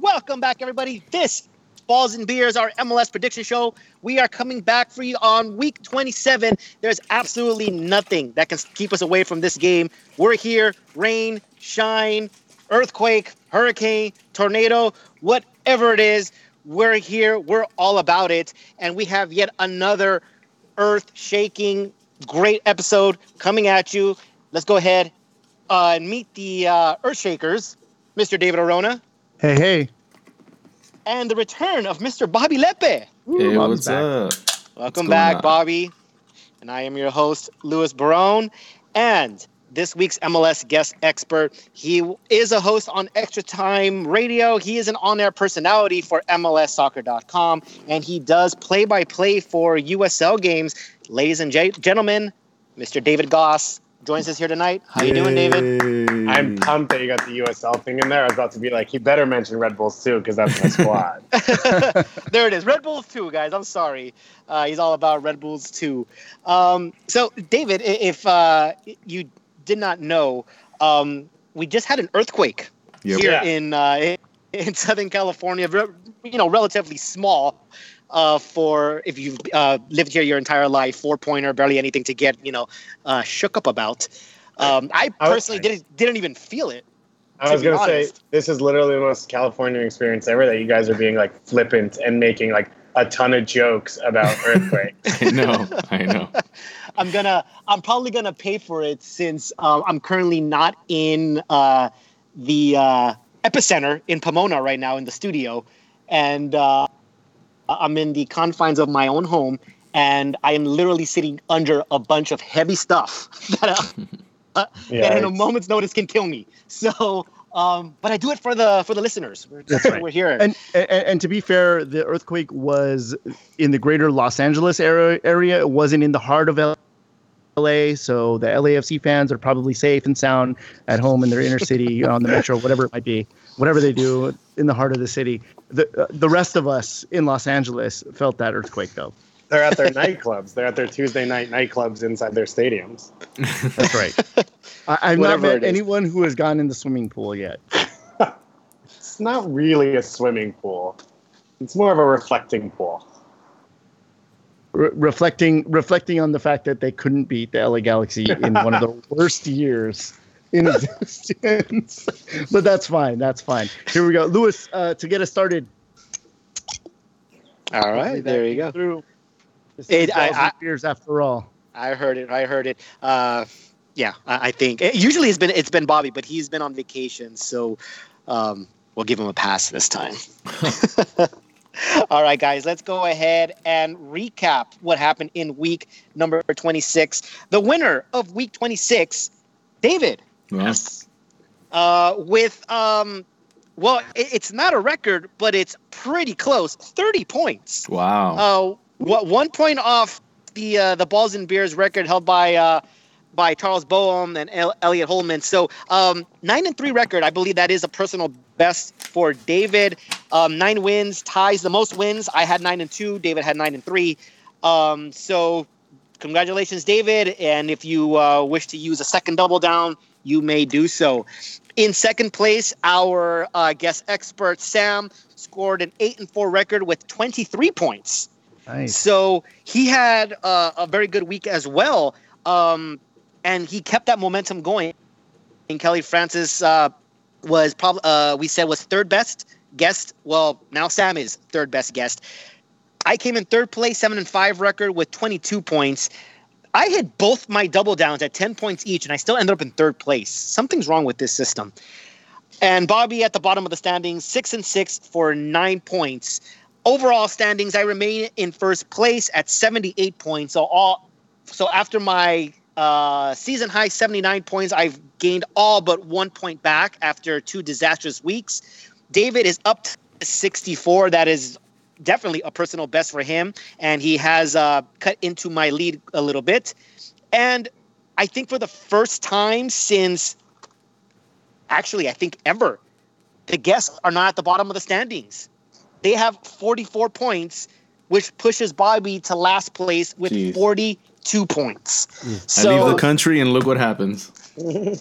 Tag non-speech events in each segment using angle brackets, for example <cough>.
Welcome back, everybody. This Balls and Beers, our MLS prediction show. We are coming back for you on week 27. There's absolutely nothing that can keep us away from this game. We're here, rain, shine, earthquake, hurricane, tornado, whatever it is. We're here. We're all about it. And we have yet another earth shaking, great episode coming at you. Let's go ahead uh, and meet the uh, earth shakers, Mr. David Arona. Hey, hey. And the return of Mr. Bobby Lepe. Hey, what's back. up? Welcome going back, on? Bobby. And I am your host, Louis Barone. And this week's MLS guest expert, he is a host on Extra Time Radio. He is an on air personality for MLSsoccer.com, and he does play by play for USL games. Ladies and ge- gentlemen, Mr. David Gass joins us here tonight. How you doing, David? I'm pumped that you got the USL thing in there. I was about to be like, you better mention Red Bulls too, because that's my squad. <laughs> there it is. Red Bulls too, guys. I'm sorry. Uh, he's all about Red Bulls too. Um, so, David, if uh, you did not know, um, we just had an earthquake Yep. here Yeah. in uh, <laughs> in Southern California. You know, relatively small uh, for if you've uh, lived here your entire life. Four pointer, barely anything to get you know uh, shook up about. Um, I I was- personally didn't didn't even feel it. I was gonna say this is literally the most California experience ever. That you guys are being like flippant and making like a ton of jokes about <laughs> earthquake. <laughs> I know. I know. <laughs> I'm gonna. I'm probably gonna pay for it since uh, I'm currently not in uh, the uh, epicenter in Pomona right now in the studio, and uh, I'm in the confines of my own home, and I am literally sitting under a bunch of heavy stuff <laughs> that, uh, Yeah, that in a moment's notice can kill me. So, um, but I do it for the for the listeners. That's That's what right. we're here. And, and and to be fair, the earthquake was in the greater Los Angeles area. Area it wasn't in the heart of LA, so the LAFC fans are probably safe and sound at home in their inner city on the metro, whatever it might be, whatever they do in the heart of the city. The uh, the rest of us in Los Angeles felt that earthquake though. They're at their <laughs> nightclubs. They're at their Tuesday night nightclubs inside their stadiums. That's right. <laughs> I, I've not met anyone who has gone in the swimming pool yet. <laughs> It's not really a swimming pool. It's more of a reflecting pool. Re- reflecting reflecting on the fact that they couldn't beat the LA Galaxy in one of the worst years in <laughs> existence. but that's fine. That's fine. Here we go, Lewis. Uh, to get us started. All Hopefully right, that there you go. Through. This It- is I- Balls I- Beers after all. I heard it. I heard it. Uh, yeah, I, I think it, usually it's been it's been Bobby, but he's been on vacation, so um, we'll give him a pass this time. <laughs> <laughs> All right, guys, let's go ahead and recap what happened in week number 26. The winner of week 26, David, Well, uh, with um, well, it, it's not a record, but it's pretty close. 30 points. wow. Uh, what one point off the uh, the balls and beers record held by uh, by Charles Boehm and El- Elliot Holman. So um, nine and three record, I believe that is a personal best for David. Um, nine wins ties the most wins. I had nine and two. David had nine and three. Um, so congratulations, David. And if you uh, wish to use a second double down, you may do so. In second place, our uh, guest expert Sam scored an eight and four record with 23 points. Nice. So he had uh, a very good week as well, um, and he kept that momentum going. And Kelly Francis uh, was probably uh, we said was third best guest. Well, now Sam is third best guest. I came in third place, seven and five record with 22 points. I hit both my double downs at 10 points each, and I still ended up in third place. Something's wrong with this system. And Bobby at the bottom of the standings, six and six for nine points. Overall standings, I remain in first place at 78 points. So all, so after my uh, season high 79 points, I've gained all but one point back after two disastrous weeks. David is up to 64. That is definitely a personal best for him, and he has uh, cut into my lead a little bit. And I think for the first time since, actually, I think ever, the guests are not at the bottom of the standings. They have 44 points, which pushes Bobby to last place with Jeez. 42 points. I leave the country and look what happens. <laughs>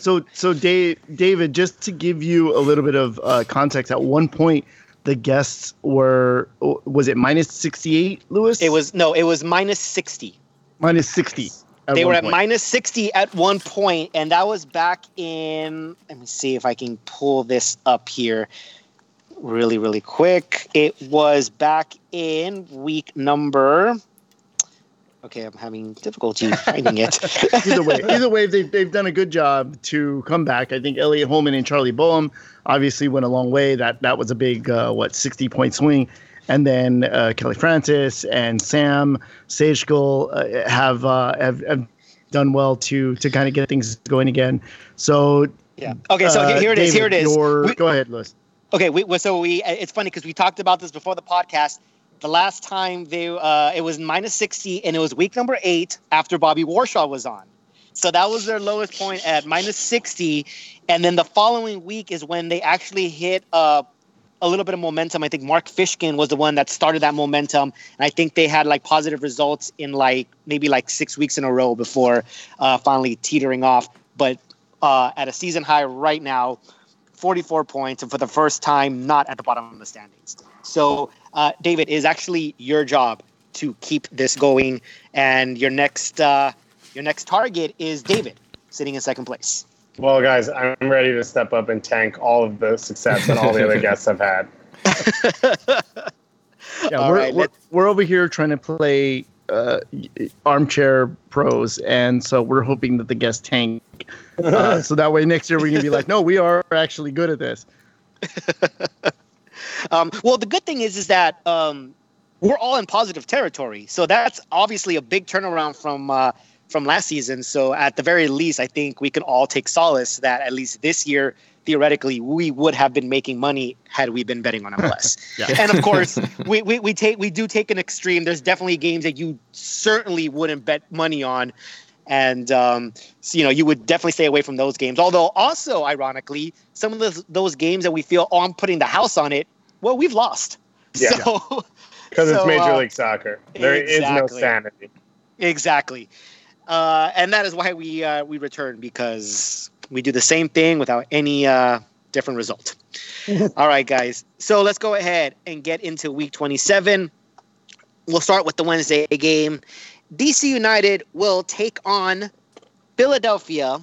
So, so Dave, David, just to give you a little bit of uh, context, at one point the guests were was it minus sixty eight, Lewis? It was no, it was minus sixty. minus sixty. they were one at minus 60 at one point and that was back in let me see if i can pull this up here really really quick it was back in week number okay i'm having difficulty finding it <laughs> either way, either way, they've, they've done a good job to come back. I think Elliot Holman and Charlie Boehm obviously went a long way. That that was a big uh, what sixty point swing, and then uh, Kelly Francis and Sam Stejskal uh, have, uh, have have done well to to kind of get things going again. So yeah okay so uh, here it is here it David, is your- We- go ahead, Lewis. Okay, we, so we it's funny because we talked about this before the podcast. The last time they uh, it was minus sixty, and it was week number eight after Bobby Warshaw was on. So that was their lowest point at minus sixty, and then the following week is when they actually hit uh, a little bit of momentum. I think Mark Fishkin was the one that started that momentum, and I think they had like positive results in like maybe like six weeks in a row before uh, finally teetering off. But uh, at a season high right now, 44 points, and for the first time, not at the bottom of the standings. So, uh, David, it is actually your job to keep this going, and your next uh, your next target is David, sitting in second place. Well, guys, I'm ready to step up and tank all of the success that all the other <laughs> guests have had. Yeah, we're, right, we're, we're over here trying to play uh, armchair pros, and so we're hoping that the guests tank. Uh, <laughs> so that way next year we can be like, no, we are actually good at this. <laughs> Um, well, the good thing is, is that um, we're all in positive territory, so that's obviously a big turnaround from uh, from last season. So, at the very least, I think we can all take solace that at least this year, theoretically, we would have been making money had we been betting on MLS. <laughs> Yeah. <laughs> And of course, we, we, we take we do take an extreme. There's definitely games that you certainly wouldn't bet money on. And um, so, you know, you would definitely stay away from those games. Although, also ironically, some of those those games that we feel, oh, I'm putting the house on it. Well, we've lost. Yeah. So, Because <laughs> it's So, Major uh, League Soccer. There is no sanity. exactly. Uh, and that is why we uh, we return because we do the same thing without any uh, different result. <laughs> All right, guys. So let's go ahead and get into week 27. We'll start with the Wednesday game. DC United will take on Philadelphia,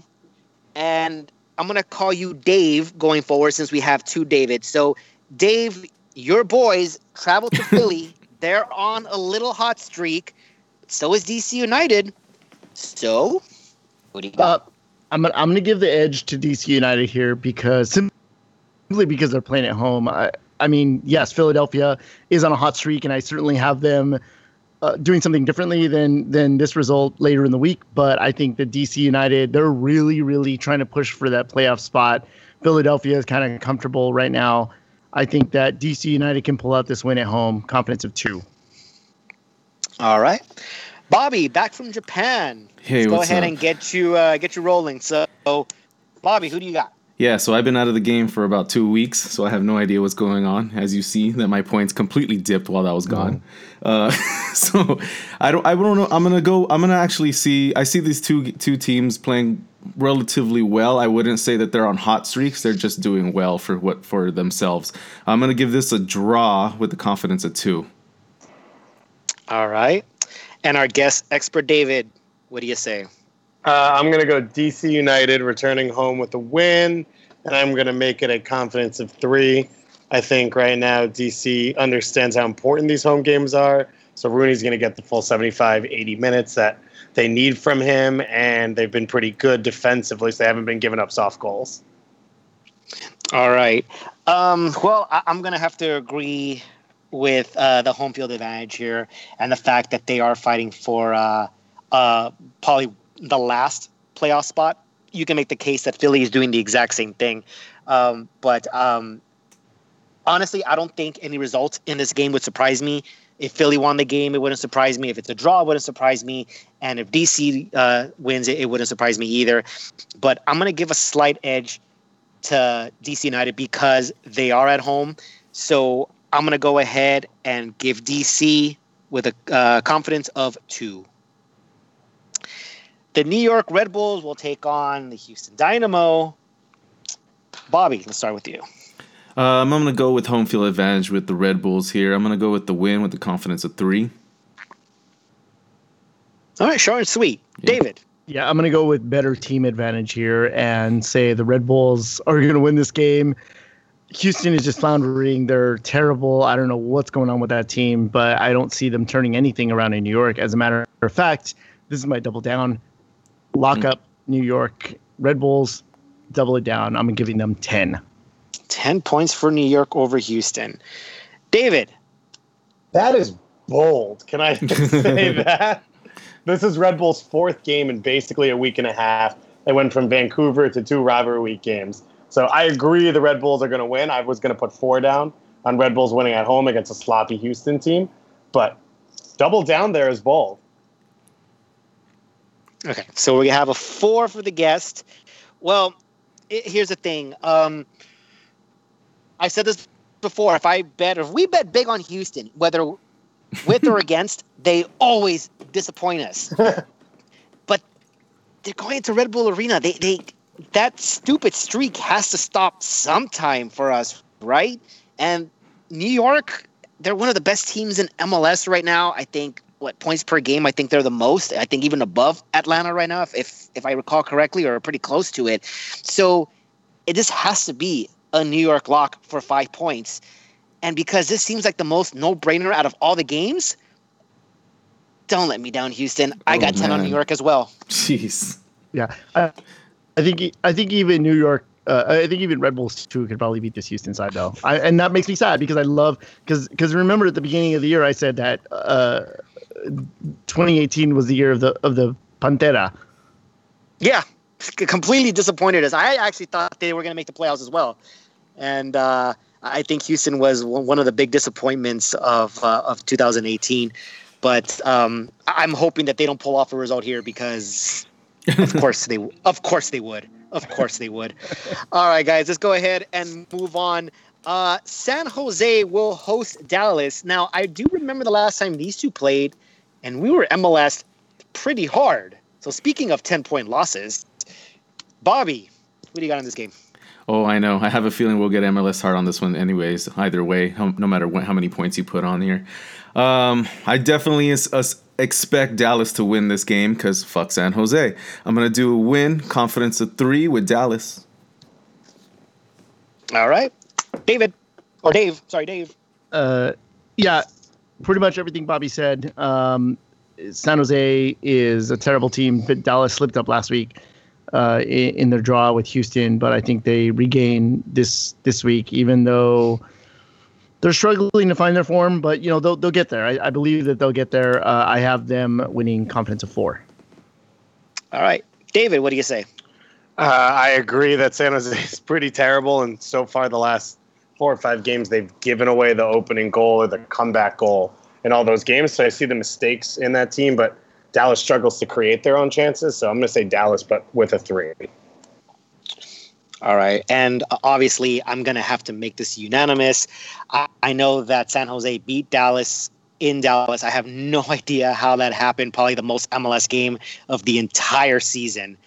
and I'm gonna call you Dave going forward since we have two Davids. So, Dave, your boys travel to <laughs> Philly. They're on a little hot streak. So is DC United. So, what do you got? Uh, I'm gonna, I'm gonna give the edge to DC United here because simply because they're playing at home. I, I mean, yes, Philadelphia is on a hot streak, and I certainly have them uh, doing something differently than than this result later in the week. But I think that DC United they're really really trying to push for that playoff spot. Philadelphia is kind of comfortable right now. I think that DC United can pull out this win at home. Confidence of two. All right, Bobby, back from Japan. Hey, Let's go ahead up? and get you uh, get you rolling. So, Bobby, who do you got? Yeah, so I've been out of the game for about two weeks, so I have no idea what's going on. As you see, that my points completely dipped while that was gone. Uh, <laughs> so I don't, I don't know. I'm gonna go. I'm gonna actually see. I see these two two teams playing relatively well. I wouldn't say that they're on hot streaks. They're just doing well for what for themselves. I'm gonna give this a draw with the confidence of two. All right, and our guest expert David. What do you say? Uh, I'm going to go DC United returning home with a win, and I'm going to make it a confidence of three. I think right now DC understands how important these home games are. So Rooney's going to get the full 75, 80 minutes that they need from him, and they've been pretty good defensively, so they haven't been giving up soft goals. All right. Um, well, I- I'm going to have to agree with uh, the home field advantage here and the fact that they are fighting for uh, uh, probably the last playoff spot. You can make the case that Philly is doing the exact same thing. Um, but um, honestly, I don't think any results in this game would surprise me. If Philly won the game, it wouldn't surprise me. If it's a draw, it wouldn't surprise me. And if DC uh, wins it, it wouldn't surprise me either. But I'm going to give a slight edge to DC United because they are at home. So I'm going to go ahead and give DC with a uh, confidence of two. The New York Red Bulls will take on the Houston Dynamo. Bobby, let's start with you. Um, I'm gonna go with home field advantage with the Red Bulls here. I'm gonna go with the win with the confidence of three. All right, short and sweet. Yeah. David. Yeah, I'm going to go with better team advantage here and say the Red Bulls are going to win this game. Houston is just floundering. They're terrible. I don't know what's going on with that team, but I don't see them turning anything around in New York. As a matter of fact, this is my double down. Lock Mm. up New York Red Bulls, double it down. I'm giving them 10. 10 points for New York over Houston. David. That is bold. Can I just <laughs> say that? This is Red Bull's fourth game in basically a week and a half. They went from Vancouver to two rivalry week games. So I agree the Red Bulls are going to win. I was going to put four down on Red Bulls winning at home against a sloppy Houston team. But double down there is bold. Okay, so we have a four for the guest. Well, i here's the thing. Um, I said this before. If I bet, if we bet big on Houston, whether <laughs> with or against, they always disappoint us. <laughs> but they're going into Red Bull Arena. They they that stupid streak has to stop sometime for us, right? And New York, they're one of the best teams in MLS right now. I think what points per game? I think they're the most. I think even above Atlanta right now, if if, if I recall correctly, or pretty close to it. So it just has to be a New York lock for five points. And because this seems like the most no-brainer out of all the games, don't let me down, Houston. I Oh, got ten on. New York as well. Jeez. Yeah. I, I think I think even New York uh, I think even Red Bulls too could probably beat this Houston side though. I, and that makes me sad because I love because because remember at the beginning of the year I said that uh, 2018 was the year of the of the Pantera. Yeah, completely disappointed as I actually thought they were going to make the playoffs as well, and uh, I think Houston was one of the big disappointments of uh, of 2018. But um, I'm hoping that they don't pull off a result here because, of <laughs> course they, of course they would, of course they would. All right, guys, let's go ahead and move on. Uh, San Jose will host Dallas. Now, I do remember the last time these two played, and we were MLS pretty hard. So speaking of 10 point losses, Bobby, what do you got in this game? Oh, I know. I have a feeling we'll get MLS hard on this one, anyways. Either way, no matter what, how many points you put on here. Um, I definitely is, us expect Dallas to win this game because fuck San Jose. I'm gonna do a win, confidence of three with Dallas. All right. David, or Dave, sorry, Dave. Uh, yeah, pretty much everything Bobby said. Um, San Jose is a terrible team, but Dallas slipped up last week uh, in, in their draw with Houston. But I think they regain this this week, even though they're struggling to find their form. But you know they'll they'll get there. I, I believe that they'll get there. Uh, I have them winning confidence of four. All right. David, what do you say? Uh, I agree that San Jose <laughs> is pretty terrible, and so far the last four or five games they've given away the opening goal or the comeback goal in all those games. So I see the mistakes in that team, but Dallas struggles to create their own chances. So I'm going to say Dallas, but with a three. All right. And obviously, I'm going to have to make this unanimous. I, I know that San Jose beat Dallas in Dallas. I have no <laughs> idea how that happened. Probably the most MLS game of the entire season.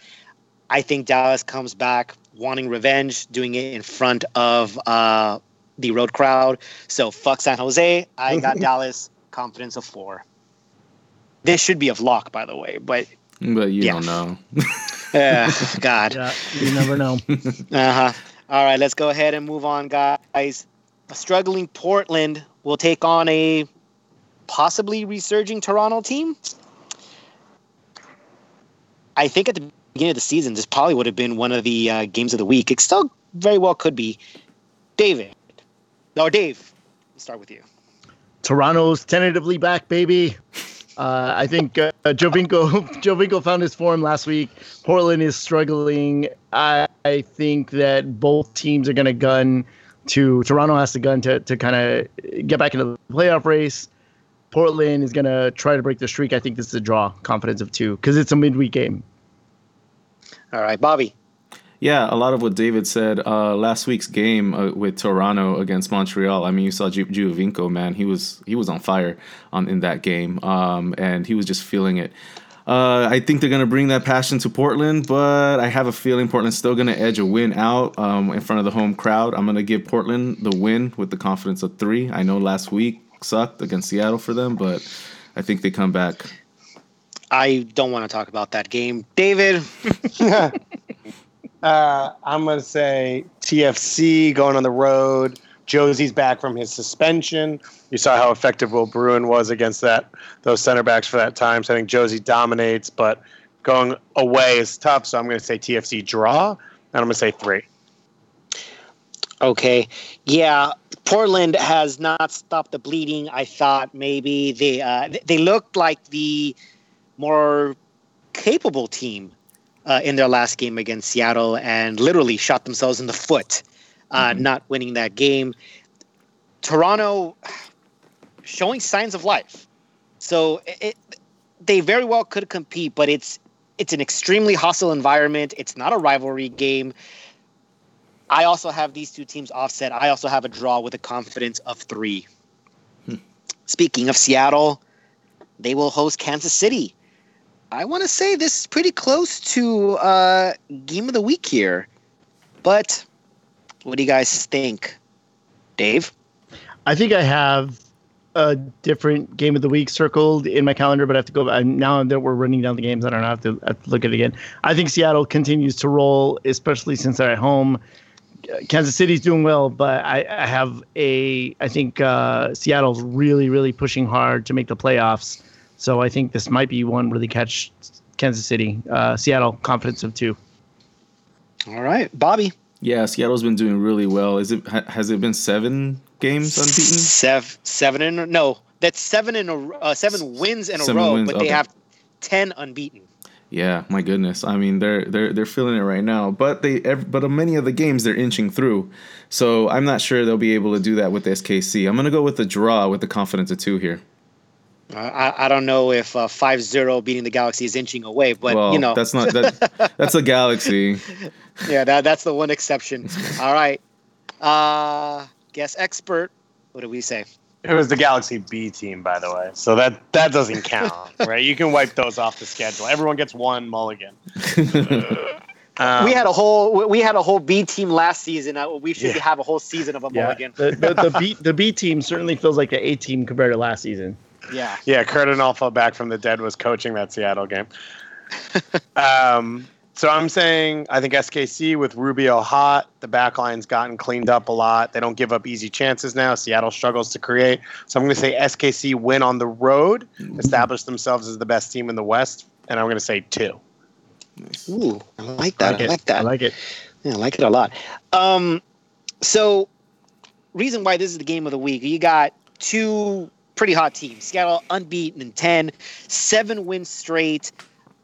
I think Dallas comes back wanting revenge, doing it in front of uh, the road crowd. So fuck San Jose. I got <laughs> Dallas confidence of four. This should be a lock, by the way, but But you Yeah. don't know. <laughs> uh, God. Yeah, you never know. <laughs> Uh huh. All right, let's go ahead and move on, guys. A struggling Portland will take on a possibly resurging Toronto team. I think at the beginning of the season, this probably would have been one of the uh, games of the week. It still very well could be. David, no, Dave. Let's start with you. Toronto's tentatively back, baby. Uh, I think uh, Giovinco <laughs> Giovinco found his form last week. Portland is struggling. I, I think that both teams are going to gun to Toronto has to gun to to kind of get back into the playoff race. Portland is going to try to break the streak. I think this is a draw, confidence of two, because it's a midweek game. All right, Bobby. Yeah, a lot of what David said. Uh, last week's game uh, with Toronto against Montreal. I mean, you saw Ju- Giovinco, man. He was he was on fire on in that game, um, and he was just feeling it. Uh, I think they're going to bring that passion to Portland, but I have a feeling Portland's still going to edge a win out um, in front of the home crowd. I'm going to give Portland the win with the confidence of three. I know last week sucked against Seattle for them, but I think they come back. I don't want to talk about that game. David, <laughs> <laughs> Uh, I'm going to say TFC going on the road. Jozy's back from his suspension. You saw how effective Will Bruin was against that those center backs for that time. So I think Jozy dominates, but going away is tough. So I'm going to say TFC draw, and I'm going to say three. Okay. Yeah, Portland has not stopped the bleeding. I thought maybe they uh, they looked like the more capable team uh, in their last game against Seattle and literally shot themselves in the foot, uh, not winning that game. Toronto showing signs of life. So it, they very well could compete, but it's it's an extremely hostile environment. It's not a rivalry game. I also have these two teams offset. I also have a draw with a confidence of three. Speaking of Seattle, they will host Kansas City. I want to say this is pretty close to uh, game of the week here. But what do you guys think? Dave? I think I have a different game of the week circled in my calendar, but I have to go. back. Now that we're running down the games, I don't have to, have to look at it again. I think Seattle continues to roll, especially since they're at home. Kansas City's doing well, but I, I have a. I think uh, Seattle's really, really pushing hard to make the playoffs. So I think this might be one where they catch Kansas City. Uh, Seattle, confidence of two. All right, Bobby. Yeah, Seattle's been doing really well. Is it ha- has it been seven games unbeaten? Seven, seven in a, no. That's seven in a uh, seven wins in a Seven row, wins, but they have ten unbeaten. Yeah, my goodness. I mean, they're they're they're feeling it right now. But they ev- but many of the games they're inching through. So I'm not sure they'll be able to do that with SKC. I'm gonna go with the draw with the confidence of two here. Uh, I, I don't know if uh, 5-0 beating the Galaxy is inching away, but well, you know that's not that, <laughs> that's a galaxy. yeah, that, that's the one exception. All right, uh, guess expert. What do we say? It was the Galaxy B team, by the way. So that that doesn't count, <laughs> right? You can wipe those off the schedule. Everyone gets one mulligan. <laughs> Um, we had a whole we- we had a whole B team last season. Uh, we should Yeah. have a whole season of a mulligan. the, the, the B the B team certainly feels like the A team compared to last season. Yeah. Yeah, Cardinal fell back from the dead was coaching that Seattle game. <laughs> um, so I'm saying I think SKC with Rubio hot, the back line's gotten cleaned up a lot. They don't give up easy chances now. Seattle struggles to create. So I'm going to say SKC win on the road, establish themselves as the best team in the West, and I'm going to say two. Ooh, I like that. I it. like that. I like it. Yeah, I like it a lot. Um, so, reason why this is the game of the week, you got two pretty hot teams. Seattle unbeaten in 10, seven wins straight.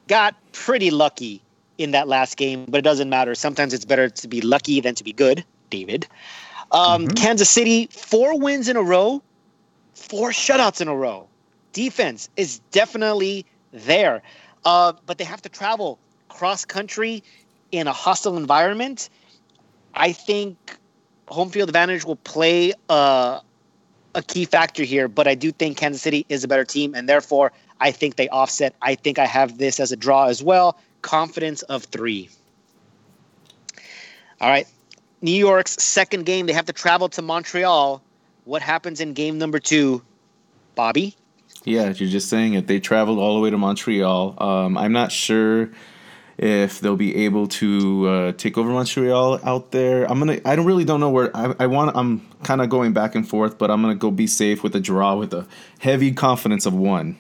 Got pretty lucky in that last game, but it doesn't matter. Sometimes it's better to be lucky than to be good, David. Um, Kansas City, four wins in a row, four shutouts in a row. Defense is definitely there, uh, but they have to travel cross country in a hostile environment. I think home field advantage will play uh, a key factor here, but I do think Kansas City is a better team, and therefore I think they offset. I think I have this as a draw as well. Confidence of three. All right. New York's second game, they have to travel to Montreal. What happens in game number two, Bobby? Yeah, you're just saying it. They traveled all the way to Montreal. Um, I'm not sure if they'll be able to uh, take over Montreal out there. I'm gonna. I don't really don't know where. I, I want. I'm kind of going back and forth, but I'm gonna go be safe with a draw with a heavy confidence of one.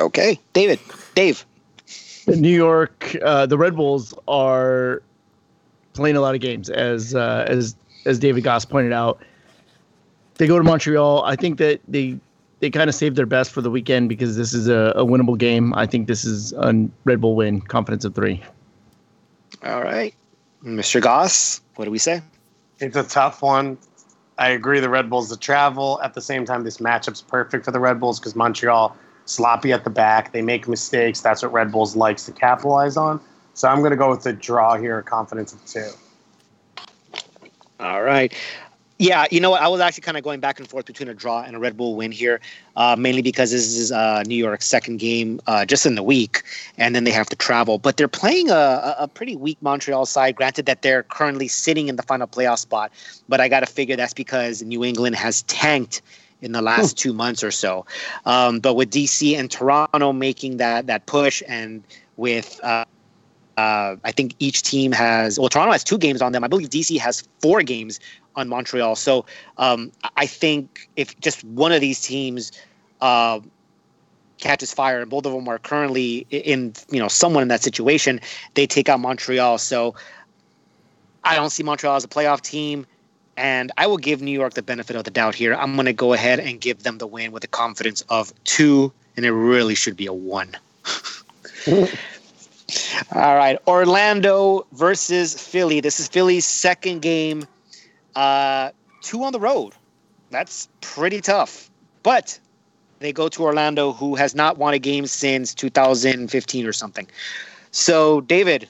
Okay. David. Dave. New York, uh, the Red Bulls are playing a lot of games, as uh, as as David Gass pointed out. They go to Montreal. I think that they they kind of saved their best for the weekend because this is a, a winnable game. I think this is a Red Bull win, confidence of three. All right. Mr. Gass, what do we say? It's a tough one. I agree the Red Bulls to travel. At the same time, this matchup's perfect for the Red Bulls because Montreal sloppy at the back. They make mistakes. That's what Red Bulls likes to capitalize on. So I'm going to go with the draw here, confidence of two. All right. Yeah, you know what? I was actually kind of going back and forth between a draw and a Red Bull win here, uh, mainly because this is uh, New York's second game uh, just in the week, and then they have to travel. But they're playing a, a pretty weak Montreal side. Granted that they're currently sitting in the final playoff spot, but I got to figure that's because New England has tanked in the last two months or so. Um, but with DC and Toronto making that that push, and with uh, uh, I think each team has well, Toronto has two games on them. I believe DC has four games on Montreal. So um, I think if just one of these teams uh, catches fire, and both of them are currently in you know someone in that situation, they take out Montreal. So I don't see Montreal as a playoff team. And I will give New York the benefit of the doubt here. I'm going to go ahead and give them the win with the confidence of two, and it really should be a one. <laughs> All right, Orlando versus Philly. This is Philly's second game. Uh, two on the road. That's pretty tough. But they go to Orlando, who has not won a game since 2015 or something. So, David,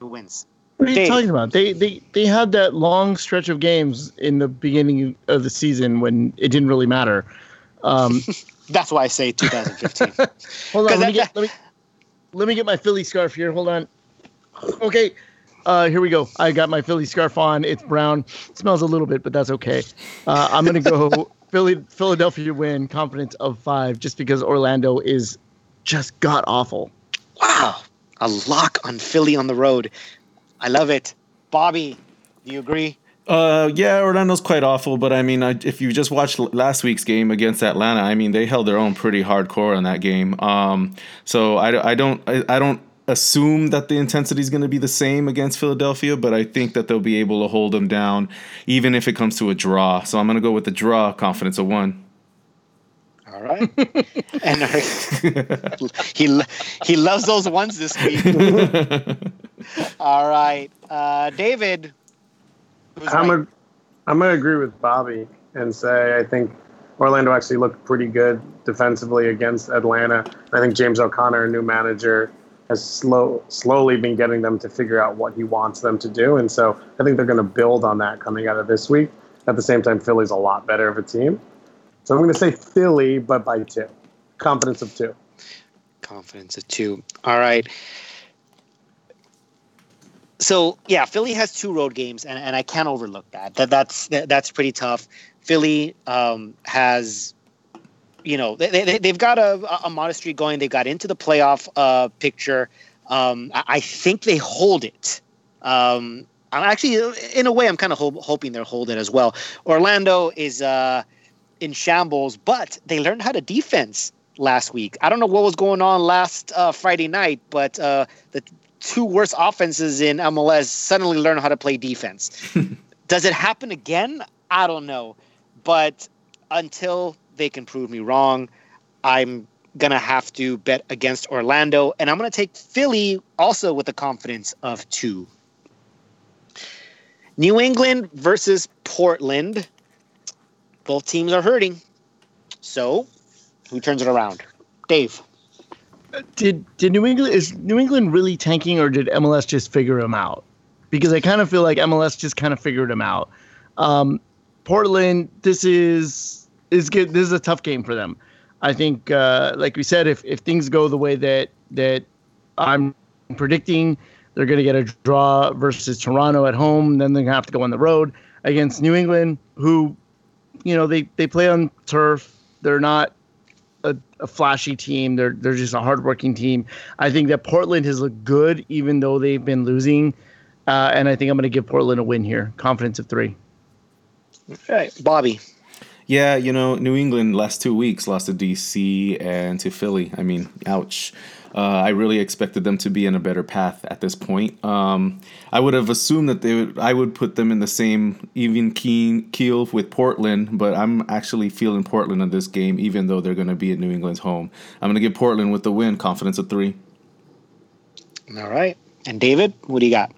who wins? What are you Dave. talking about? They they they had that long stretch of games in the beginning of the season when it didn't really matter. Um, <laughs> That's why I say 2015. <laughs> hold on, let me, that- get, let me let me get my Philly scarf here. Hold on. Okay, uh, here we go. I got my Philly scarf on. It's brown. It smells a little bit, but that's okay. Uh, I'm gonna go <laughs> Philly Philadelphia win, confidence of five, just because Orlando is just god awful. wow, a lock on Philly on the road. I love it. Bobby, do you agree? Uh, yeah, Orlando's quite awful, but I mean, I, if you just watched last week's game against Atlanta, I mean, they held their own pretty hardcore on that game. Um, so I, I don't, I, I don't assume that the intensity is going to be the same against Philadelphia, but I think that they'll be able to hold them down, even if it comes to a draw. So I'm going to go with the draw, confidence of one. All right. <laughs> and uh, <laughs> he he loves those ones this week. <laughs> All right, uh, David. I'm right? a, I'm gonna agree with Bobby and say I think Orlando actually looked pretty good defensively against Atlanta. I think James O'Connor, new manager, has slow slowly been getting them to figure out what he wants them to do, and so I think they're going to build on that coming out of this week. At the same time, Philly's a lot better of a team, so I'm going to say Philly, but by two, confidence of two. confidence of two. All right. So yeah, Philly has two road games, and, and I can't overlook that. That that's that, that's pretty tough. Philly um, has, you know, they, they they've got a, a modest streak going. They've got into the playoff uh, picture. Um, I, think they hold it. Um, I'm actually, in a way, I'm kind of ho- hoping they'll hold it as well. Orlando is uh, in shambles, but they learned how to defense last week. I don't know what was going on last uh, Friday night, but uh, the two worst offenses in MLS suddenly learned how to play defense. <laughs> Does it happen again? I don't know. But until they can prove me wrong, I'm going to have to bet against Orlando. And I'm going to take Philly also with the confidence of two. New England versus Portland. Both teams are hurting. So, who turns it around? Dave. Did did New England is New England really tanking or did MLS just figure him out? Because I kind of feel like MLS just kind of figured him out. Um, Portland, this is is good. This is a tough game for them. I think, uh, like we said, if if things go the way that that I'm predicting, they're going to get a draw versus Toronto at home. Then they're going to have to go on the road against New England, who, you know, they they play on turf. They're not a, a flashy team. They're they're just a hardworking team. I think that Portland has looked good, even though they've been losing. Uh, and I think I'm going to give Portland a win here. Confidence of three. Right. Bobby. Yeah, you know, New England last two weeks lost to DC and to Philly. I mean, ouch. Uh, I really expected them to be in a better path at this point. Um, I would have assumed that they would. I would put them in the same even keen keel with Portland, but I'm actually feeling Portland in this game, even though they're going to be at New England's home. I'm going to give Portland with the win, confidence of three. All right. And David, what do you got?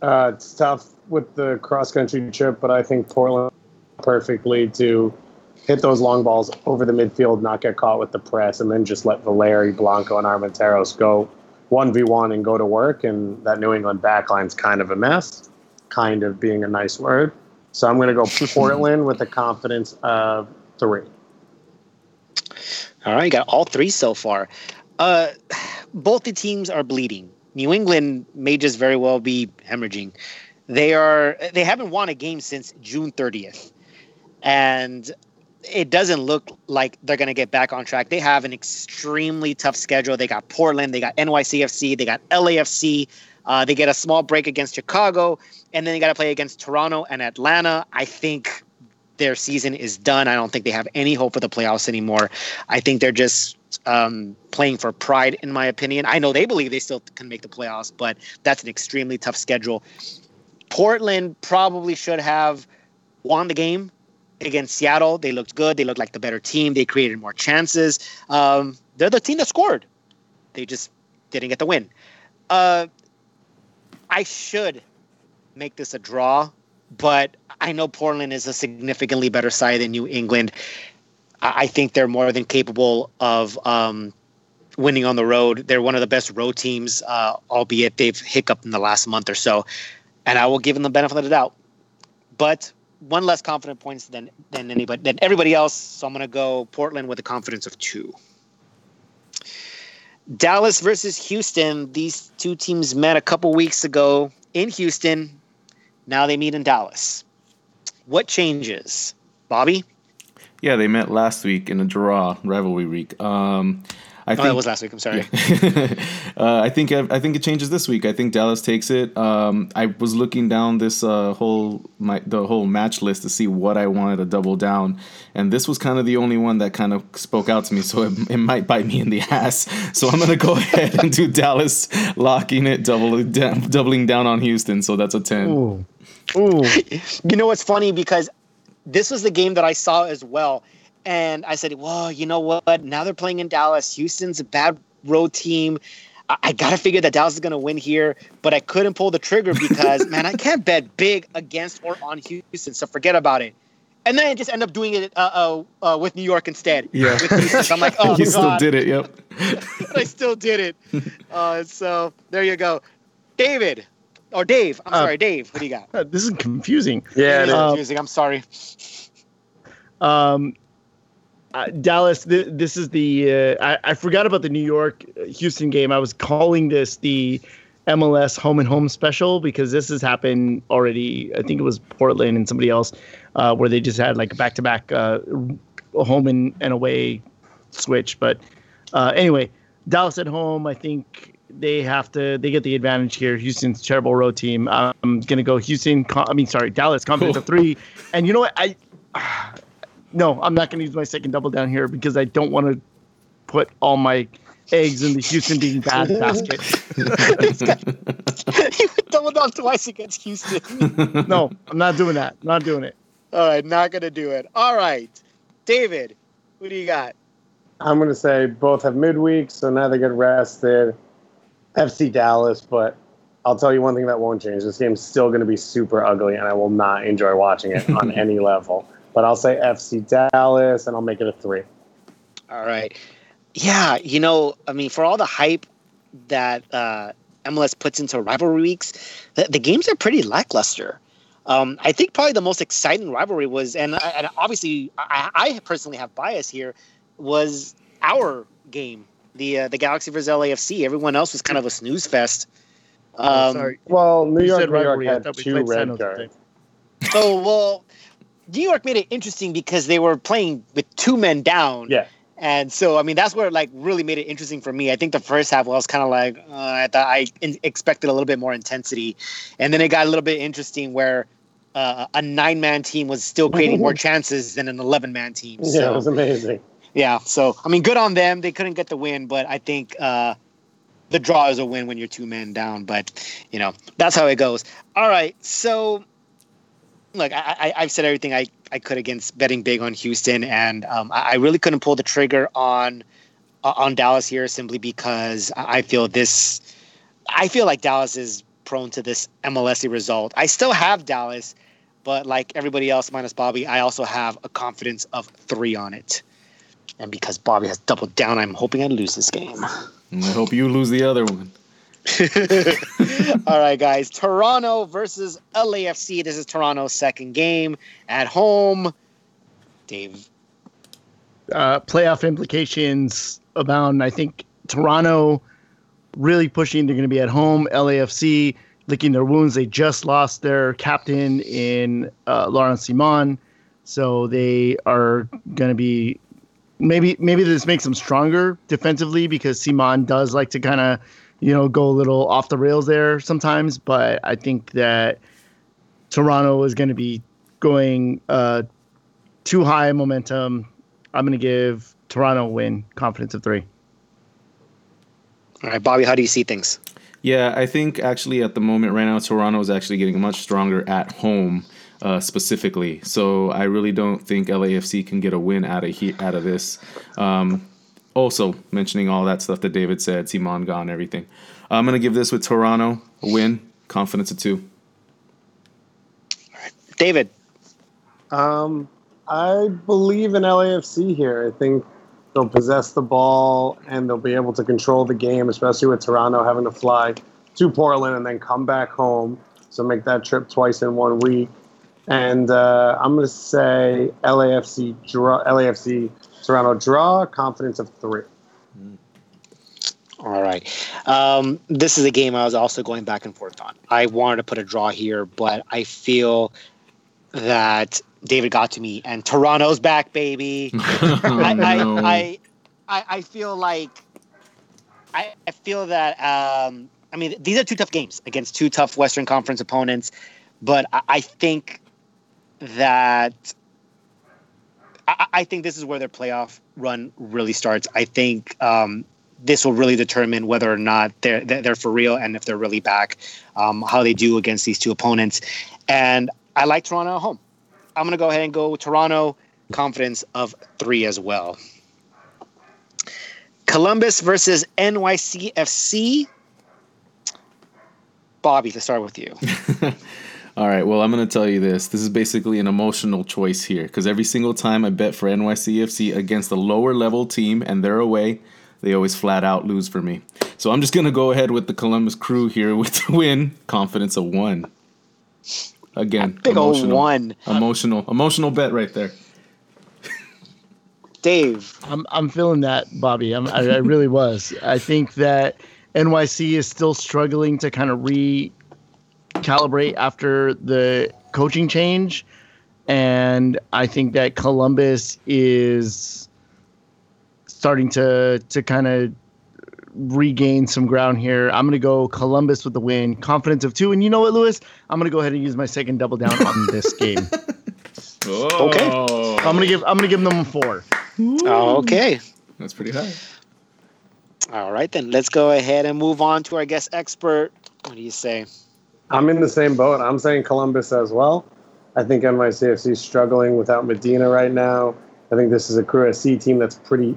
Uh, it's tough with the cross country trip, but I think Portland perfectly to hit those long balls over the midfield, not get caught with the press, and then just let Valeri, Blanco, and Armenteros go one v one and go to work. And that New England backline's kind of a mess, kind of being a nice word. So I'm going to go <laughs> Portland with a confidence of three. All right, you got all three so far. Uh, both the teams are bleeding. New England may just very well be hemorrhaging. They are they haven't won a game since June 30th. And it doesn't look like they're going to get back on track. They have an extremely tough schedule. They got Portland, they got NYCFC, they got LAFC. Uh, they get a small break against Chicago, and then they got to play against Toronto and Atlanta. I think their season is done. I don't think they have any hope for the playoffs anymore. I think they're just um, playing for pride, in my opinion. I know they believe they still can make the playoffs, but that's an extremely tough schedule. Portland probably should have won the game against Seattle. They looked good. They looked like the better team. They created more chances. Um, they're the team that scored. They just didn't get the win. Uh, I should make this a draw, but I know Portland is a significantly better side than New England. I, I think they're more than capable of um, winning on the road. They're one of the best road teams, uh, albeit they've hiccuped in the last month or so. And I will give them the benefit of the doubt. But one less confident points than than anybody than everybody else. So I'm going to go Portland with a confidence of two. Dallas versus Houston. These two teams met a couple weeks ago in Houston. Now they meet in Dallas. What changes, Bobby? Yeah, they met last week in a draw rivalry week. Um, I oh, think that was last week. I'm sorry. Yeah. <laughs> uh, I think I think it changes this week. I think Dallas takes it. Um, I was looking down this uh, whole my the whole match list to see what I wanted to double down, and this was kind of the only one that kind of spoke out to me. So it, it might bite me in the <laughs> ass. So I'm gonna go <laughs> ahead and do Dallas, locking it, doubling down, doubling down on Houston. So that's a ten. Ooh. Ooh. you know what's funny because this was the game that I saw as well. And I said, well, you know what? Now they're playing in Dallas. Houston's a bad road team. I, I got to figure that Dallas is going to win here, but I couldn't pull the trigger because, <laughs> man, I can't bet big against or on Houston. So forget about it. And then I just end up doing it uh, uh, uh, with New York instead. Yeah. With I'm like, <laughs> oh, you God. still did it. Yep. <laughs> I still did it. Uh, so there you go. David, or Dave. I'm Uh, sorry, Dave. What do you got? Uh, This is confusing. Yeah, It is it is. Confusing. I'm sorry. Um, uh, Dallas, th- this is the. Uh, I, I forgot about the New York uh, Houston game. I was calling this the MLS home and home special because this has happened already. I think it was Portland and somebody else uh, where they just had like a back to back home and, and away switch. But uh, anyway, Dallas at home, I think they have to they get the advantage here. Houston's terrible road team. I'm gonna go Houston. I mean, sorry, Dallas confidence of three. And you know what? I no, I'm not gonna use my second double down here because I don't want to put all my eggs in the Houston being <laughs> bad basket. <laughs> he would double down twice against Houston. <laughs> No, I'm not doing that. I'm not doing it. All right, not gonna do it. All right, David, who do you got? I'm going to say both have midweek, so now they get rested. FC Dallas, but I'll tell you one thing that won't change. This game's still going to be super ugly, and I will not enjoy watching it on any level. But I'll say FC Dallas, and I'll make it a three. All right, yeah, you know, I mean, for all the hype that uh, MLS puts into rivalry weeks, the, the games are pretty lackluster. Um, I think probably the most exciting rivalry was, and, and obviously I, I personally have bias here, was our game, the uh, the Galaxy versus LAFC. Everyone else was kind of a snooze fest. Oh, Um, sorry. Well, New You York, New York had two red Jose cards. today. Oh well, New York made it interesting because they were playing with two men down. Yeah. And so, I mean, that's where it, like really made it interesting for me. I think the first half was kind of like uh, I thought I in- expected a little bit more intensity, and then it got a little bit interesting where uh, a nine-man team was still creating more <laughs> chances than an eleven-man team. Yeah, it was amazing. yeah, so I mean, good on them. They couldn't get the win, but I think uh, the draw is a win when you're two men down. But you know, that's how it goes. All right, so look, I, I've said everything I, I could against betting big on Houston, and um, I, I really couldn't pull the trigger on uh, on Dallas here simply because I feel this. I feel like Dallas is prone to this MLSy result. I still have Dallas, but like everybody else minus Bobby, I also have a confidence of three on it. And because Bobby has doubled down, I'm hoping I lose this game. I hope you lose the other one. <laughs> All right, guys. Toronto versus LAFC. This is Toronto's second game at home. Dave. Uh, playoff implications abound. I think Toronto really pushing. They're going to be at home. LAFC licking their wounds. They just lost their captain in uh, Laurent Ciman. so they are going to be maybe maybe this makes them stronger defensively because Ciman does like to kind of you know go a little off the rails there sometimes. But I think that Toronto is going to be going uh, too high momentum. I'm going to give Toronto a win, confidence of three. All right, Bobby, how do you see things? Yeah, I think actually at the moment right now, Toronto is actually getting much stronger at home. Uh, specifically, so I really don't think LAFC can get a win out of he- out of this. Um, also, mentioning all that stuff that David said, Ciman gone, everything. I'm gonna give this with Toronto a win, confidence of two. David. Um, I believe in LAFC here. I think they'll possess the ball and they'll be able to control the game, especially with Toronto having to fly to Portland and then come back home. So make that trip twice in one week. And uh, I'm going to say LAFC draw, LAFC Toronto draw, confidence of three. All right. Um, this is a game I was also going back and forth on. I wanted to put a draw here, but I feel that David got to me, and Toronto's back, baby. <laughs> oh, I, no. I, I, I feel like I, I feel that um, I mean these are two tough games against two tough Western Conference opponents, but I, I think that I, I think this is where their playoff run really starts. I think um, this will really determine whether or not they're they're for real and if they're really back, um, how they do against these two opponents, and I like Toronto at home. I'm gonna go ahead and go Toronto. Confidence of three as well. Columbus versus NYCFC. Bobby, to start with you. <laughs> All right, well, I'm going to tell you this. This is basically an emotional choice here because every single time I bet for NYCFC against a lower level team and they're away, they always flat out lose for me. So I'm just going to go ahead with the Columbus crew here <laughs> with the win, confidence of one. Again, Big old emotional, one. Emotional, emotional bet right there. Dave. I'm I'm feeling that, Bobby. I'm, I, I really was. I think that NYC is still struggling to kind of recalibrate after the coaching change, and I think that Columbus is starting to to kind of regain some ground here. I'm gonna go Columbus with the win, confidence of two. And you know what, Lewis? I'm gonna go ahead and use my second double down on this game. <laughs> Okay. I'm gonna give I'm gonna give them a four. Okay. That's pretty high. All right, then let's go ahead and move on to our guest expert. What do you say? I'm in the same boat. I'm saying Columbus as well. I think NYCFC is struggling without Medina right now. I think this is a Crew SC team that's pretty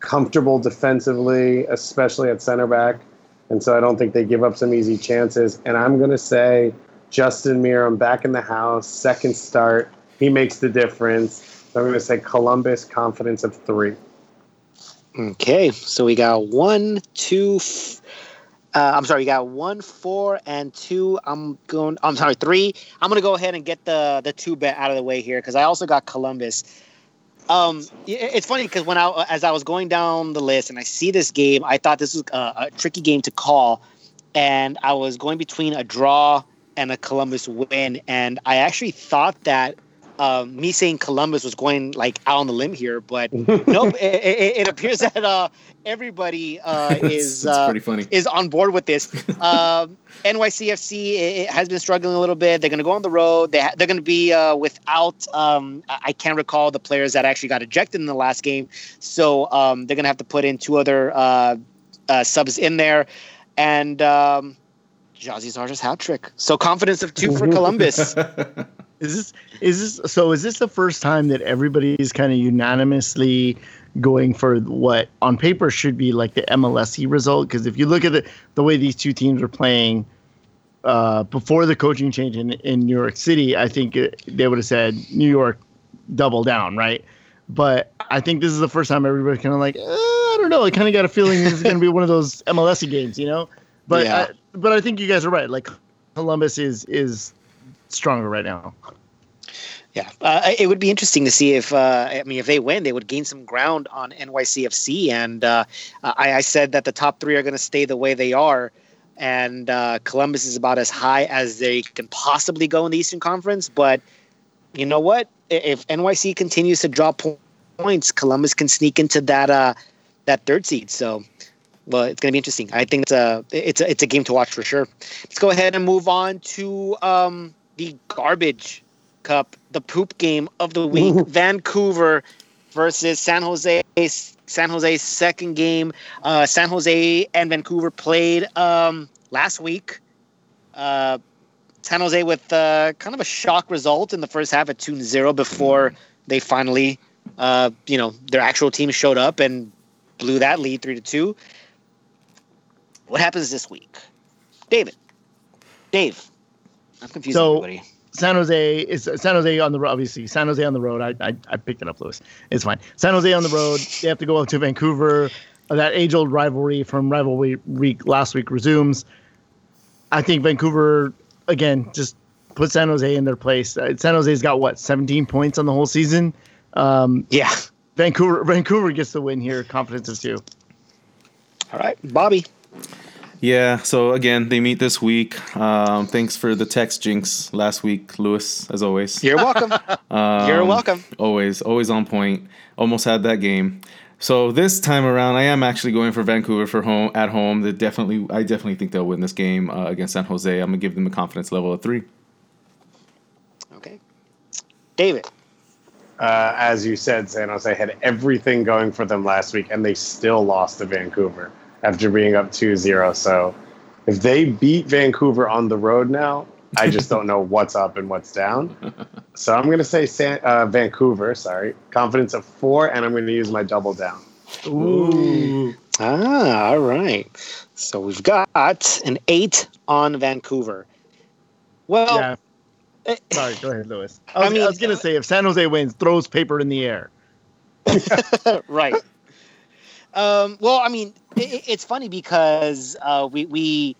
comfortable defensively, especially at center back. And so I don't think they give up some easy chances. And I'm going to say Justin Meram back in the house, second start. He makes the difference. So I'm going to say Columbus, confidence of three. Okay, so we got one, two. Uh, I'm sorry, we got one, four, and two. I'm going. I'm sorry, three. I'm gonna go ahead and get the the two bet out of the way here because I also got Columbus. Um, it- it's funny because when I as I was going down the list and I see this game, I thought this was a, a tricky game to call, and I was going between a draw and a Columbus win, and I actually thought that. Um, me saying Columbus was going like out on the limb here, but <laughs> nope. It, it, it appears that uh, everybody uh, <laughs> is uh, pretty funny. is on board with this. <laughs> Um, NYCFC it, has been struggling a little bit. They're going to go on the road. They ha- they're going to be uh, without. Um, I can't recall the players that actually got ejected in the last game, so um, they're going to have to put in two other uh, uh, subs in there, and. Um, Jazzy Zarja's hat trick. So confidence of two for Columbus. Is this is this so? Is this the first time that everybody's kind of unanimously going for what on paper should be like the MLSE result? Because if you look at the the way these two teams are playing uh, before the coaching change in in New York City, I think it, they would have said New York double down, right? But I think this is the first time everybody's kind of like, uh, I don't know. I kind of got a feeling this is going to be one of those MLSE games, you know. But Yeah. uh, but I think you guys are right. Like Columbus is is stronger right now. Yeah, uh, it would be interesting to see if uh, I mean if they win, they would gain some ground on NYCFC. And uh, I, I, said that the top three are going to stay the way they are, and uh, Columbus is about as high as they can possibly go in the Eastern Conference. But you know what? If NYC continues to drop points, Columbus can sneak into that uh, that third seed. So. Well, it's going to be interesting. I think it's a it's a it's a game to watch for sure. Let's go ahead and move on to um, the garbage Cup, the poop game of the week, Vancouver versus San Jose. San Jose's second game. Uh, San Jose and Vancouver played um, last week. Uh, San Jose with uh, kind of a shock result in the first half at 2 0 before they finally, uh, you know, their actual team showed up and blew that lead 3 to 2. What happens this week? David. Dave. I'm confused. So, everybody. San Jose is San Jose on the road. Obviously, San Jose on the road. I, I, I picked it up, Lewis. It's fine. San Jose on the road. They have to go up to Vancouver. That age-old rivalry from rivalry week last week resumes. I think Vancouver again just put San Jose in their place. Uh, San Jose's got what 17 points on the whole season. Um, yeah, Vancouver Vancouver gets the win here. Confidence is two. All right, Bobby. Yeah, so again, they meet this week. Um, thanks for the text jinx last week, Lewis, as always. You're welcome. um, You're welcome. Always, always on point. Almost had that game. So this time around, I am actually going for Vancouver for home at home. They definitely, I definitely think they'll win this game uh, against San Jose. I'm gonna give them a confidence level of three. Okay, David. Uh, as you said, San Jose had everything going for them last week, and they still lost to Vancouver after being up 2-0. So if they beat Vancouver on the road now, I just don't know what's up and what's down. <laughs> So I'm going to say San, uh, Vancouver, sorry. Confidence of four, and I'm going to use my double down. Ooh. Ah, all right. So we've got an eight on Vancouver. Well, yeah. Eh, sorry, go ahead, Lewis. I was, I mean, I was going to say if San Jose wins, throws paper in the air. <laughs> right. Um, well, I mean, it, it's funny because uh, we we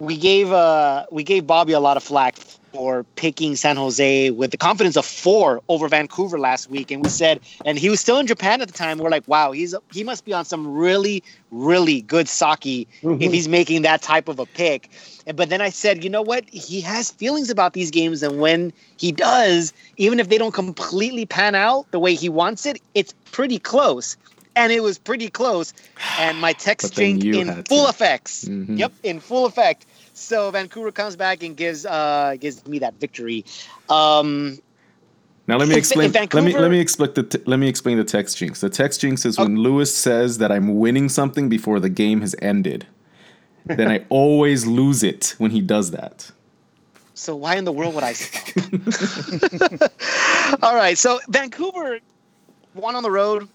we gave uh, we gave Bobby a lot of flack for picking San Jose with the confidence of four over Vancouver last week, and we said, and he was still in Japan at the time. We're like, wow, he's he must be on some really really good sake mm-hmm. if he's making that type of a pick. But then I said, you know what? He has feelings about these games, and when he does, even if they don't completely pan out the way he wants it, it's pretty close and it was pretty close. And my <sighs> text jinx in full to. effects. Mm-hmm. Yep, in full effect. So Vancouver comes back and gives uh gives me that victory. Um, now let me explain. Vancouver, let me let me explain the t- let me explain the text jinx. The text jinx is when Lewis says that I'm winning something before the game has ended. then I <laughs> always lose it when he does that. So why in the world would I stop? <laughs> <laughs> All right. So Vancouver won on the road,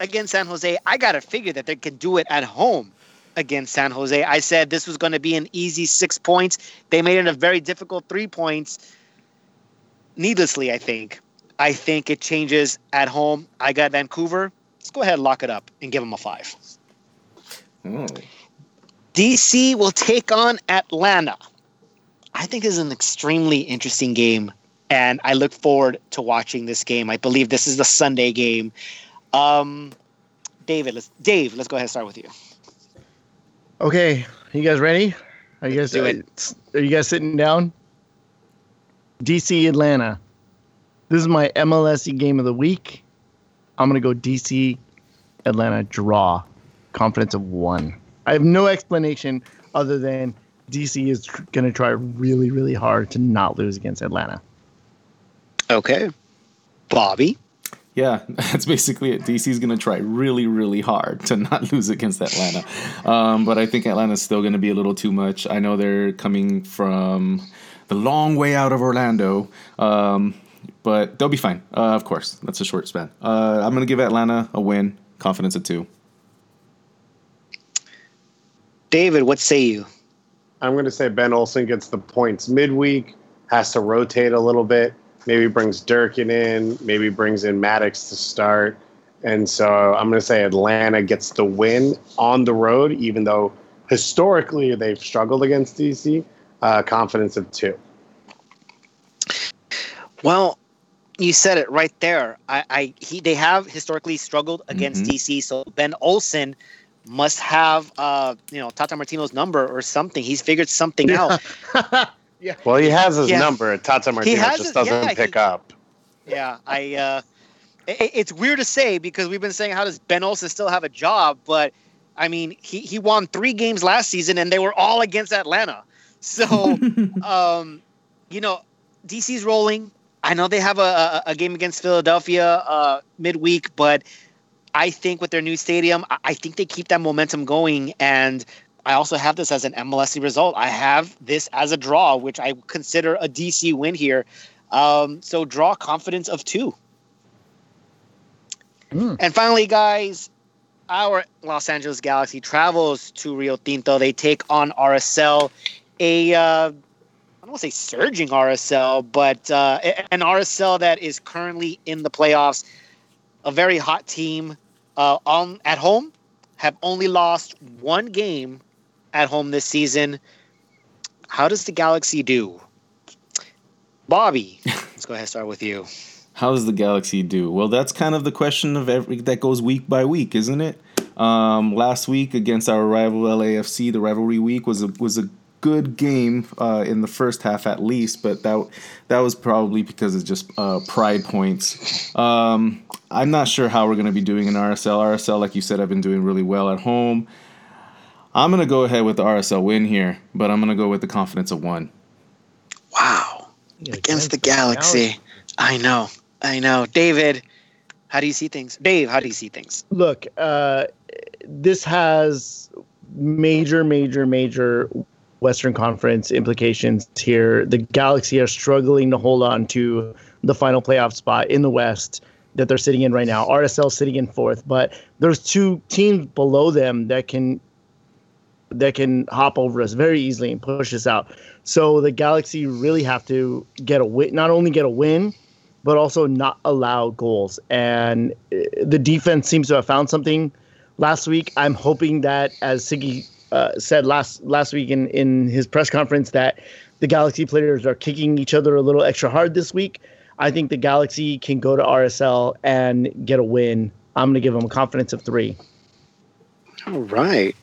against San Jose, I got to figure that they can do it at home against San Jose. I said this was going to be an easy six points. They made it a very difficult three points. Needlessly, I think. I think it changes at home. I got Vancouver. Let's go ahead and lock it up and give them a five. Hmm. Oh. DC will take on Atlanta. I think this is an extremely interesting game, and I look forward to watching this game. I believe this is the Sunday game. Um, David, let's Dave, let's go ahead and start with you. Okay, you guys ready? Are you guys do it? Are you guys sitting down? DC Atlanta. This is my MLS game of the week. I'm gonna go DC Atlanta draw. Confidence of one. I have no explanation other than DC is gonna try really, really hard to not lose against Atlanta. Okay, Bobby yeah, <laughs> that's basically it. DC's going to try really, really hard to not <laughs> lose against Atlanta. Um, but I think Atlanta's still going to be a little too much. I know they're coming from the long way out of Orlando, um, but they'll be fine. Uh, of course, that's a short span. Uh, I'm going to give Atlanta a win, confidence of two. David, what say you? I'm going to say Ben Olsen gets the points midweek, has to rotate a little bit maybe brings Durkin in, maybe brings in Mattocks to start. And so I'm going to say Atlanta gets the win on the road, even though Historically, they've struggled against DC. Uh, confidence of two. Well, you said it right there. I, I he they have historically struggled against Mhm. DC, so Ben Olsen must have uh you know Tata Martino's number or something. He's figured something out. <laughs> Well, he has his Yeah. number. Tata Martino has just it, doesn't yeah, pick he- up. Yeah, I. Uh, it, it's weird to say because we've been saying how does Ben Olsen still have a job, but I mean he he won three games last season and they were all against Atlanta. So <laughs> um, you know DC's rolling. I know they have a, a, a game against Philadelphia uh, midweek, but I think with their new stadium, I, I think they keep that momentum going. And I also have this as an MLSC result. I have this as a draw, which I consider a DC win here. Um, so draw confidence of two. Hmm. And finally, guys, our Los Angeles Galaxy travels to Rio Tinto. They take on RSL, a uh, I don't want to say surging RSL, but uh, an RSL that is currently in the playoffs. A very hot team uh, on at home have only lost one game at home this season. How does the Galaxy do? Bobby, <laughs> let's go ahead and start with you. How does the Galaxy do? Well, that's kind of the question of every that goes week by week, isn't it? Um, last week against our rival LAFC, the rivalry week was a was a good game uh, in the first half at least, but that that was probably because it's just uh, pride points. Um, I'm not sure how we're going to be doing in RSL. RSL, like you said, I've been doing really well at home. I'm going to go ahead with the RSL win here, but I'm going to go with the confidence of one. Wow, against the Galaxy. I know, I know. David, how do you see things? Dave, how do you see things? Look, uh, this has major, major, major Western Conference implications here. The Galaxy are struggling to hold on to the final playoff spot in the West that they're sitting in right now. RSL sitting in fourth, but there's two teams below them that can that can hop over us very easily and push us out. So the Galaxy really have to get a win, not only get a win, but also not allow goals. And uh, the defense seems to have found something last week. I'm hoping that, as Siggy uh, said last last week in, in his press conference, that the Galaxy players are kicking each other a little extra hard this week. I think the Galaxy can go to RSL and get a win. I'm going to give them a confidence of three. All right.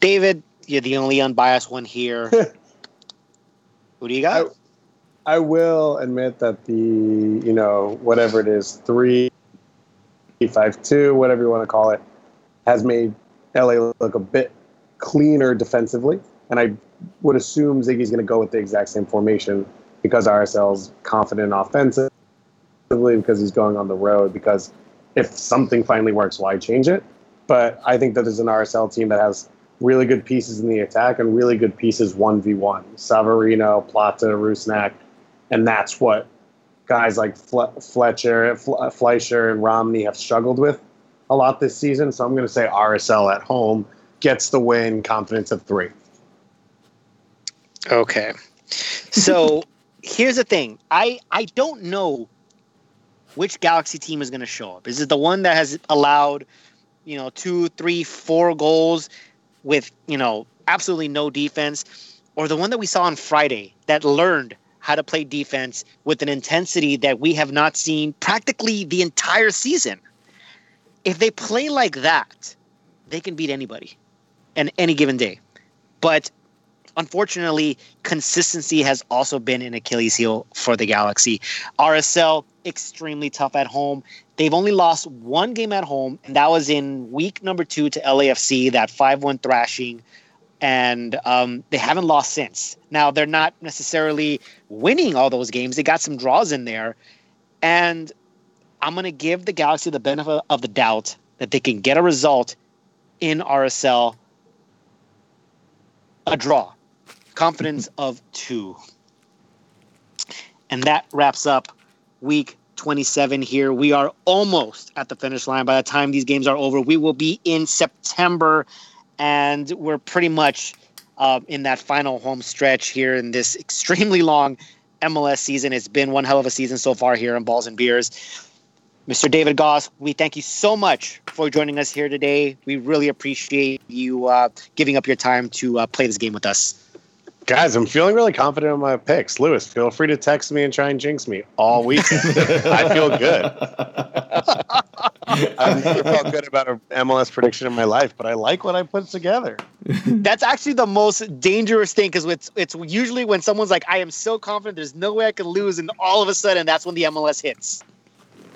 David, you're the only unbiased one here. <laughs> Who do you got? I will admit that the you know whatever it is three five two whatever you want to call it has made LA look a bit cleaner defensively, and I would assume Ziggy's going to go with the exact same formation because RSL's confident offensively because he's going on the road. Because if something finally works, why change it? But I think that there's an RSL team that has really good pieces in the attack and really good pieces 1v1. Savarino, Plata, Rusnak, and that's what guys like Fle- Fletcher, Fle- Feltscher, and Romney have struggled with a lot this season. So I'm going to say RSL at home gets the win, confidence of three. Okay. So <laughs> here's the thing. I I don't know which Galaxy team is going to show up. Is it the one that has allowed, you know, two, three, four goals with you know absolutely no defense, or the one that we saw on Friday that learned how to play defense with an intensity that we have not seen practically the entire season? If they play like that, they can beat anybody, and any given day. But unfortunately, consistency has also been an Achilles heel for the Galaxy. RSL, extremely tough at home. They've only lost one game at home, and that was in week number two to LAFC, that 5 1 thrashing. And um, they haven't lost since. Now, they're not necessarily winning all those games, they got some draws in there. And I'm going to give the Galaxy the benefit of the doubt that they can get a result in RSL a draw. Confidence of two. And that wraps up week 27 here. We are almost at the finish line. By the time these games are over, we will be in September, and we're pretty much uh, in that final home stretch here in this extremely long MLS season. It's been one hell of a season so far here in Balls and Beers. Mr. David Gass, we thank you so much for joining us here today. We really appreciate you uh, giving up your time to uh, play this game with us. Guys, I'm feeling really confident in my picks. Lewis, feel free to text me and try and jinx me all week. I feel good. <laughs> I've never felt good about an MLS prediction in my life, but I like what I put together. That's actually the most dangerous thing because it's it's usually when someone's like, "I am so confident, there's no way I can lose," and all of a sudden, that's when the MLS hits.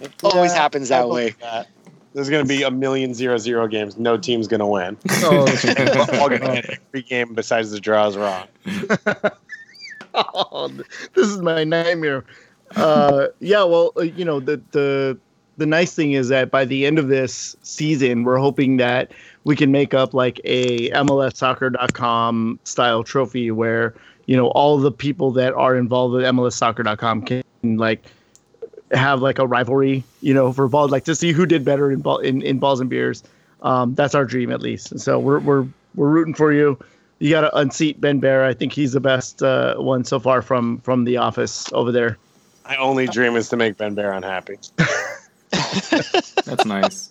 It always happens that way. that. There's going to be a million zero zero games. No team's going to win. Oh, We're <laughs> all going to get every game besides the draws wrong. <laughs> oh, this is my nightmare. Uh, yeah, well, uh, you know, the the the nice thing is that by the end of this season, we're hoping that we can make up like a MLSsoccer.com style trophy where you know all the people that are involved with MLSsoccer.com can like have like a rivalry, you know, for ball like to see who did better in ball in, in balls and beers. Um, that's our dream at least. And so we're we're we're rooting for you. You got to unseat Ben Baer. I think he's the best uh, one so far from from the office over there. My only dream is to make Ben Baer unhappy. <laughs> That's nice.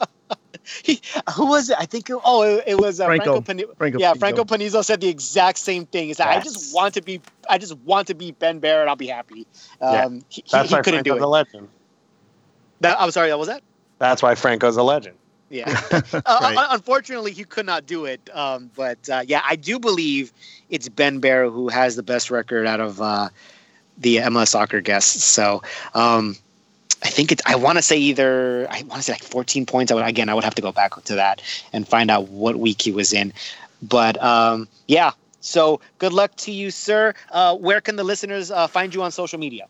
He, who was it? I think. It, oh, it, it was uh, Franco. Franco. Franco yeah, Pizzo. Franco Panizo said the exact same thing. Is that I just want to be, I just want to be Ben Baer, and I'll be happy. Yeah. Um, he, he, That's he why couldn't do it. a legend. That, I'm sorry. That was that. That's why Franco's a legend. Yeah. <laughs> uh, Right. un- unfortunately, he could not do it. Um, but uh, yeah, I do believe it's Ben Baer who has the best record out of uh, the MLS soccer guests. So um, I think it's. I want to say either. I want to say like 14 points. I would again. I would have to go back to that and find out what week he was in. But um, yeah. So good luck to you, sir. Uh, where can the listeners uh, find you on social media?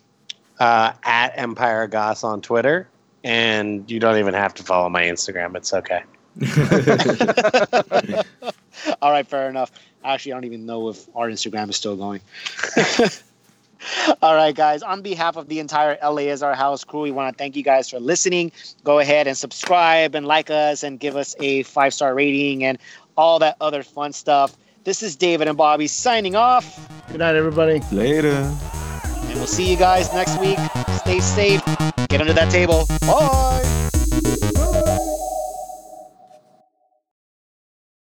Uh, at Empire Gass on Twitter. And you don't even have to follow my Instagram. It's okay. <laughs> All right, fair enough. Actually, I don't even know if our Instagram is still going. <laughs> <laughs> All right, guys. On behalf of the entire LA is our house crew, we want to thank you guys for listening. Go ahead and subscribe and like us and give us a five star rating and all that other fun stuff. This is David and Bobby signing off, Good night, everybody. Later. and we'll see you guys next week. Stay safe. Get under that table. Bye.